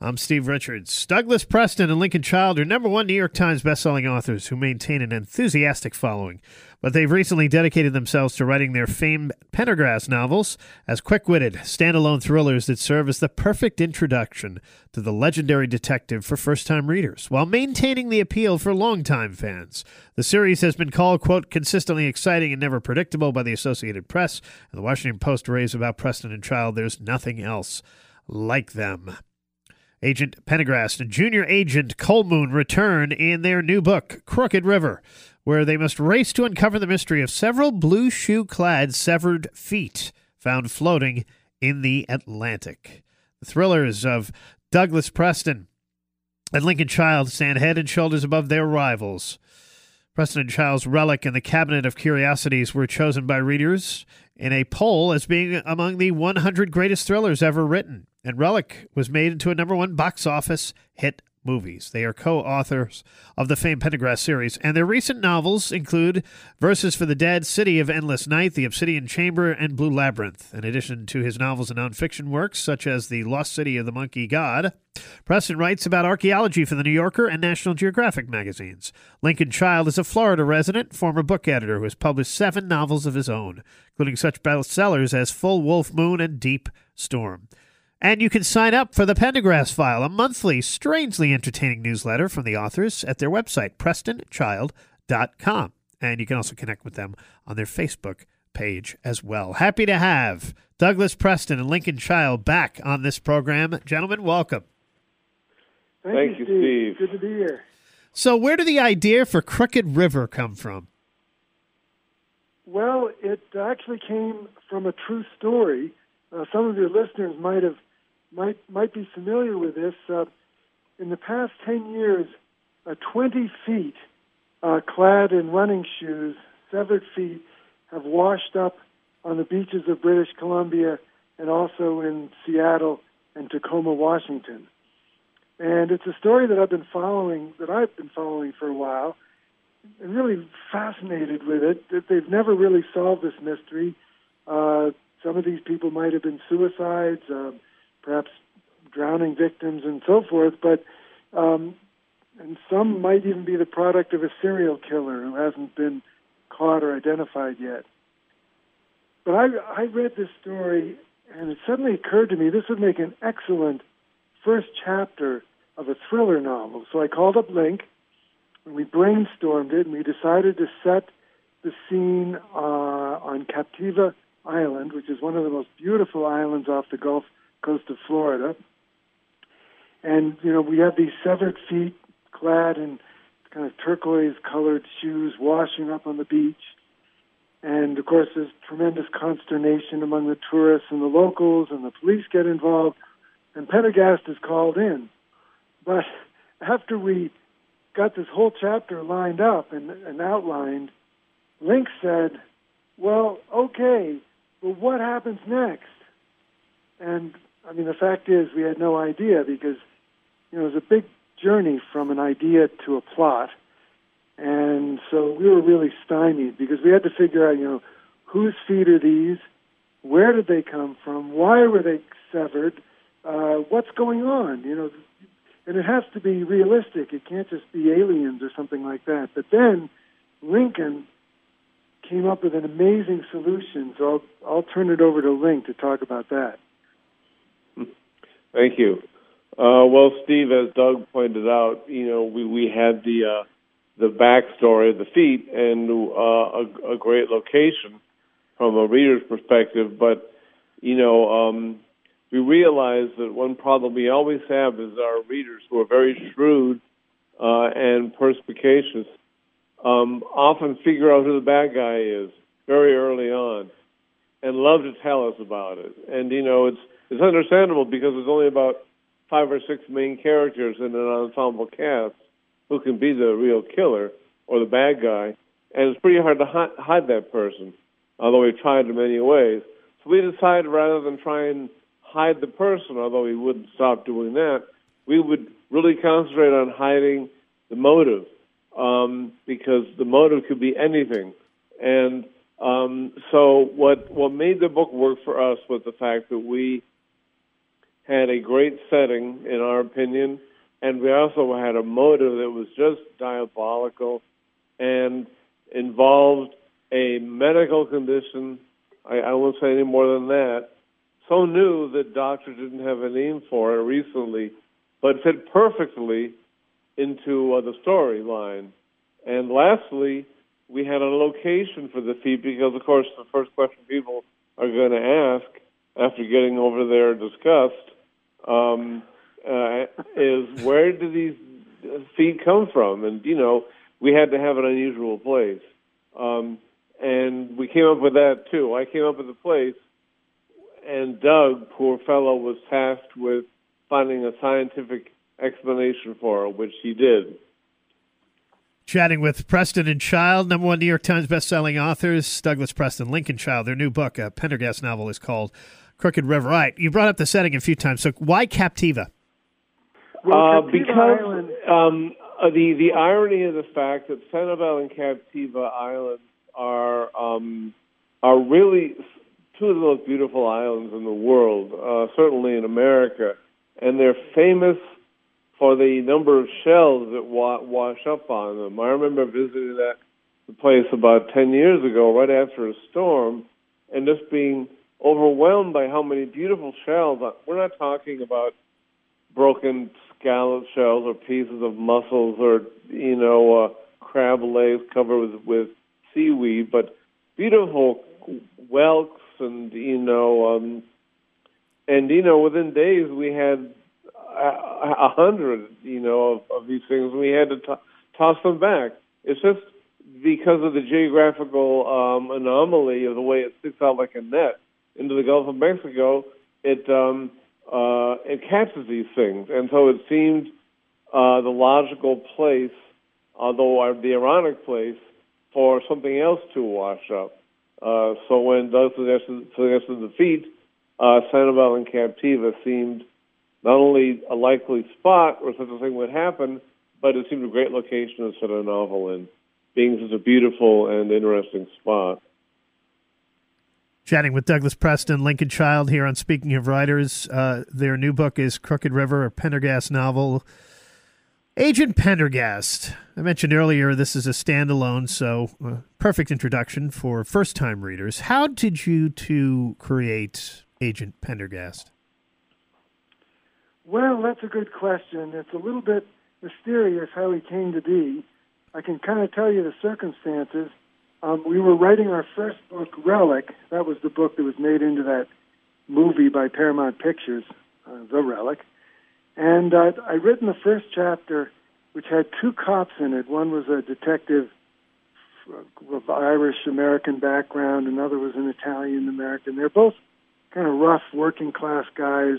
I'm Steve Richards. Douglas Preston and Lincoln Child are number one New York Times bestselling authors who maintain an enthusiastic following, but they've recently dedicated themselves to writing their famed Pendergast novels as quick-witted, standalone thrillers that serve as the perfect introduction to the legendary detective for first-time readers, while maintaining the appeal for longtime fans. The series has been called, quote, consistently exciting and never predictable by the Associated Press, and the Washington Post raves about Preston and Child. There's nothing else like them. Agent Pendergast and Junior Agent Coldmoon return in their new book, Crooked River, where they must race to uncover the mystery of several blue shoe clad severed feet found floating in the Atlantic. The thrillers of Douglas Preston and Lincoln Child stand head and shoulders above their rivals. Preston and Child's Relic and the Cabinet of Curiosities were chosen by readers in a poll as being among the 100 greatest thrillers ever written and Relic was made into a number one box office hit movies. They are co authors of the famed Pendergast series, and their recent novels include Verses for the Dead, City of Endless Night, The Obsidian Chamber, and Blue Labyrinth. In addition to his novels and nonfiction works, such as The Lost City of the Monkey God, Preston writes about archaeology for the New Yorker and National Geographic magazines. Lincoln Child is a Florida resident, former book editor who has published seven novels of his own, including such bestsellers as Full Wolf Moon and Deep Storm. And you can sign up for the Pendergast File, a monthly, strangely entertaining newsletter from the authors at their website, prestonchild.com. And you can also connect with them on their Facebook page as well. Happy to have Douglas Preston and Lincoln Child back on this program. Gentlemen, welcome. Thank, Thank you, Steve. Steve. Good to be here. So, where did the idea for Crooked River come from? Well, it actually came from a true story. Uh, some of your listeners might have might might be familiar with this. Uh, in the past 10 years, uh, 20 feet uh, clad in running shoes, severed feet, have washed up on the beaches of British Columbia and also in Seattle and Tacoma, Washington. And it's a story that I've been following, that I've been following for a while, and really fascinated with it. That they've never really solved this mystery. Uh, some of these people might have been suicides. Uh, perhaps drowning victims and so forth, but um, and some might even be the product of a serial killer who hasn't been caught or identified yet. But I, I read this story, and it suddenly occurred to me this would make an excellent first chapter of a thriller novel. So I called up Link, and we brainstormed it, and we decided to set the scene uh, on Captiva Island, which is one of the most beautiful islands off the Gulf coast of Florida. And, you know, we have these severed feet clad in kind of turquoise colored shoes washing up on the beach. And of course, there's tremendous consternation among the tourists and the locals, and the police get involved, and Pendergast is called in. But after we got this whole chapter lined up and, and outlined, Link said, Well, okay, but what happens next? And I mean, the fact is, we had no idea because you know it was a big journey from an idea to a plot, and so we were really stymied because we had to figure out, you know, whose feet are these, where did they come from, why were they severed, uh, what's going on, you know, and it has to be realistic. It can't just be aliens or something like that. But then Lincoln came up with an amazing solution. So I'll, I'll turn it over to Link to talk about that. Thank you. Uh, well, Steve, as Doug pointed out, you know, we, we had the uh, the backstory of the feet and uh, a, a great location from a reader's perspective, but you know, um, we realize that one problem we always have is our readers who are very shrewd uh, and perspicacious um, often figure out who the bad guy is very early on and love to tell us about it. And you know, it's it's understandable because there's only about five or six main characters in an ensemble cast who can be the real killer or the bad guy, and it's pretty hard to hide, that person, although we've tried in many ways. So we decided rather than try and hide the person, although we wouldn't stop doing that, we would really concentrate on hiding the motive um, because the motive could be anything. And um, so what what made the book work for us was the fact that we had a great setting, in our opinion, and we also had a motive that was just diabolical and involved a medical condition. I, I won't say any more than that. So new that doctors didn't have a name for it recently, but fit perfectly into uh, the storyline. And lastly, we had a location for the feet because, of course, the first question people are going to ask after getting over their disgust um, uh, is where do these feet come from? And you know, we had to have an unusual place, um, and we came up with that too. I came up with a place, and Doug, poor fellow, was tasked with finding a scientific explanation for it, which he did. Chatting with Preston and Child, number one New York Times bestselling authors, Douglas Preston, Lincoln Child. Their new book, a Pendergast novel, is called Crooked River. All right, you brought up the setting a few times. So why Captiva? Well, uh, because um, uh, the the irony of the fact that Sanibel and Captiva Islands are um, are really two of the most beautiful islands in the world, uh, certainly in America, and they're famous for the number of shells that wa- wash up on them. I remember visiting that place about 10 years ago, right after a storm, and just being overwhelmed by how many beautiful shells. We're not talking about broken scallop shells or pieces of mussels or, you know, uh, crab legs covered with, with seaweed, but beautiful whelks and, you know, um, and, you know, within days we had a hundred, you know, of, of these things. We had to t- toss them back. It's just because of the geographical um, anomaly of the way it sticks out like a net into the Gulf of Mexico. It um, uh, it catches these things, and so it seemed uh, the logical place, although the ironic place, for something else to wash up. Uh, so when Doug suggested, suggested the feet, uh, Sanibel and Captiva seemed not only a likely spot where such a thing would happen, but it seemed a great location to set a novel in, being such a beautiful and interesting spot. Chatting with Douglas Preston, Lincoln Child here on Speaking of Writers. Uh, their new book is Crooked River, a Pendergast novel. Agent Pendergast. I mentioned earlier this is a standalone, so uh, perfect introduction for first time readers. How did you two create Agent Pendergast? Well, that's a good question. It's a little bit mysterious how he came to be. I can kind of tell you the circumstances. Um, we were writing our first book, Relic. That was the book that was made into that movie by Paramount Pictures, uh, The Relic. And uh, I'd written the first chapter, which had two cops in it. One was a detective of Irish American background, another was an Italian American. They're both kind of rough working class guys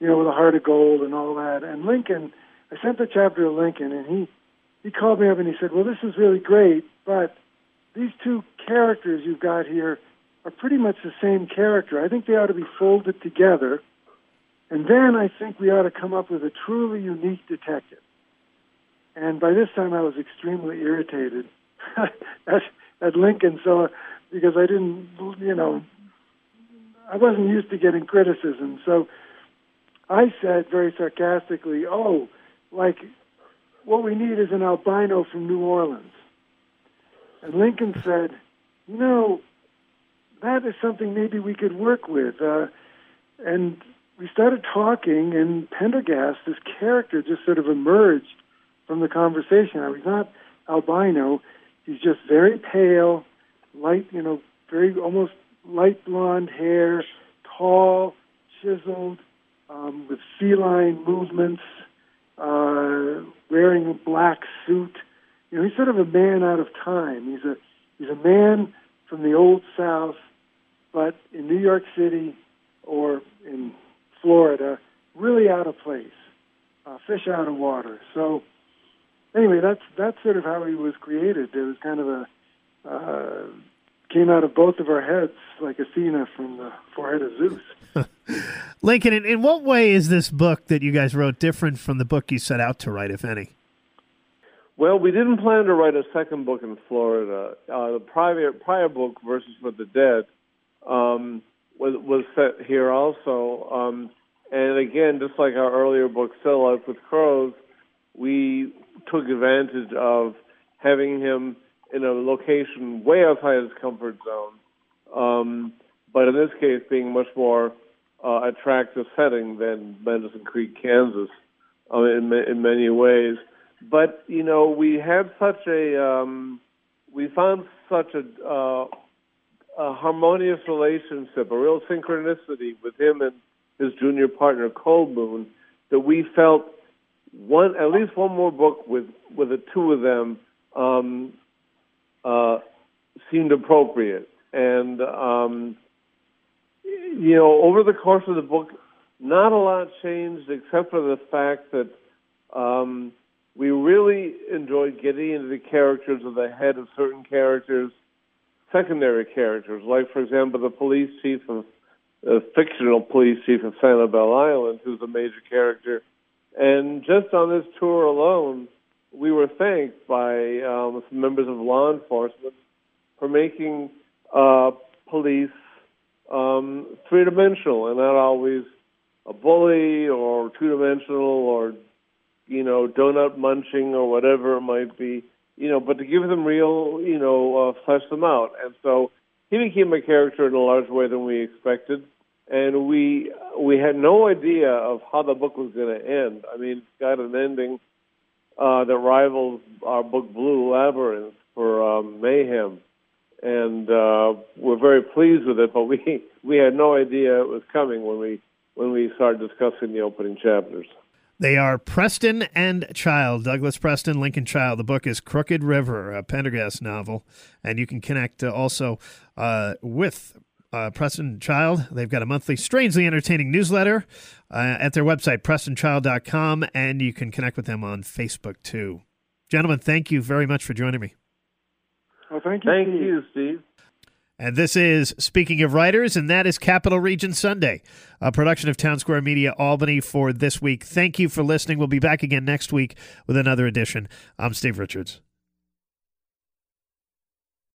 you know, with a heart of gold and all that. And Lincoln, I sent the chapter to Lincoln, and he he called me up and he said, "Well, this is really great, but these two characters you've got here are pretty much the same character. I think they ought to be folded together, and then I think we ought to come up with a truly unique detective." And by this time, I was extremely irritated at, at Lincoln, so because I didn't, you know, I wasn't used to getting criticism, so I said very sarcastically, "Oh, like what we need is an albino from New Orleans." And Lincoln said, "You know, that is something maybe we could work with." Uh, and we started talking, and Pendergast, this character, just sort of emerged from the conversation. Now, he's not albino; he's just very pale, light, you know, very almost light blonde hair, tall, chiseled, um, with feline movements, uh, wearing a black suit. You know, he's sort of a man out of time. He's a he's a man from the old South, but in New York City or in Florida, really out of place, uh, fish out of water. So anyway, that's that's sort of how he was created. It was kind of a uh, came out of both of our heads like Athena from the forehead of Zeus. Lincoln, in, in what way is this book that you guys wrote different from the book you set out to write, if any? Well, we didn't plan to write a second book in Florida. Uh, the prior prior book, Verses for the Dead, um, was was set here also. Um, and again, just like our earlier book, Still Life with Crows, we took advantage of having him in a location way outside his comfort zone. Um, but in this case, being much more uh, attractive setting than Medicine Creek, Kansas, uh, in in many ways. But you know, we had such a um, we found such a, uh, a harmonious relationship, a real synchronicity with him and his junior partner Coldmoon, that we felt one at least one more book with with the two of them um, uh, seemed appropriate. And um, you know, over the course of the book, not a lot changed except for the fact that um, we really enjoyed getting into the characters of the head of certain characters, secondary characters, like for example the police chief of the fictional police chief of Sanibel Island, who's a major character. And just on this tour alone, we were thanked by um, some members of law enforcement for making uh, police um, three dimensional and not always a bully or two dimensional or you know donut munching or whatever it might be. You know, but to give them real, you know, uh, flesh them out. And so he became a character in a larger way than we expected, and we we had no idea of how the book was going to end. I mean, it's got an ending uh, that rivals our book Blue Labyrinth for um, Mayhem, and uh, we're very pleased with it. But we we had no idea it was coming when we when we started discussing the opening chapters. They are Preston and Child, Douglas Preston, Lincoln Child. The book is Crooked River, a Pendergast novel, and you can connect uh, also uh, with uh, Preston Child. They've got a monthly, strangely entertaining newsletter uh, at their website, prestonchild.com, and you can connect with them on Facebook too. Gentlemen, thank you very much for joining me. Well, thank you. Thank Steve. you, Steve. And this is Speaking of Writers, and that is Capital Region Sunday, a production of Town Square Media Albany for this week. Thank you for listening. We'll be back again next week with another edition. I'm Steve Richards.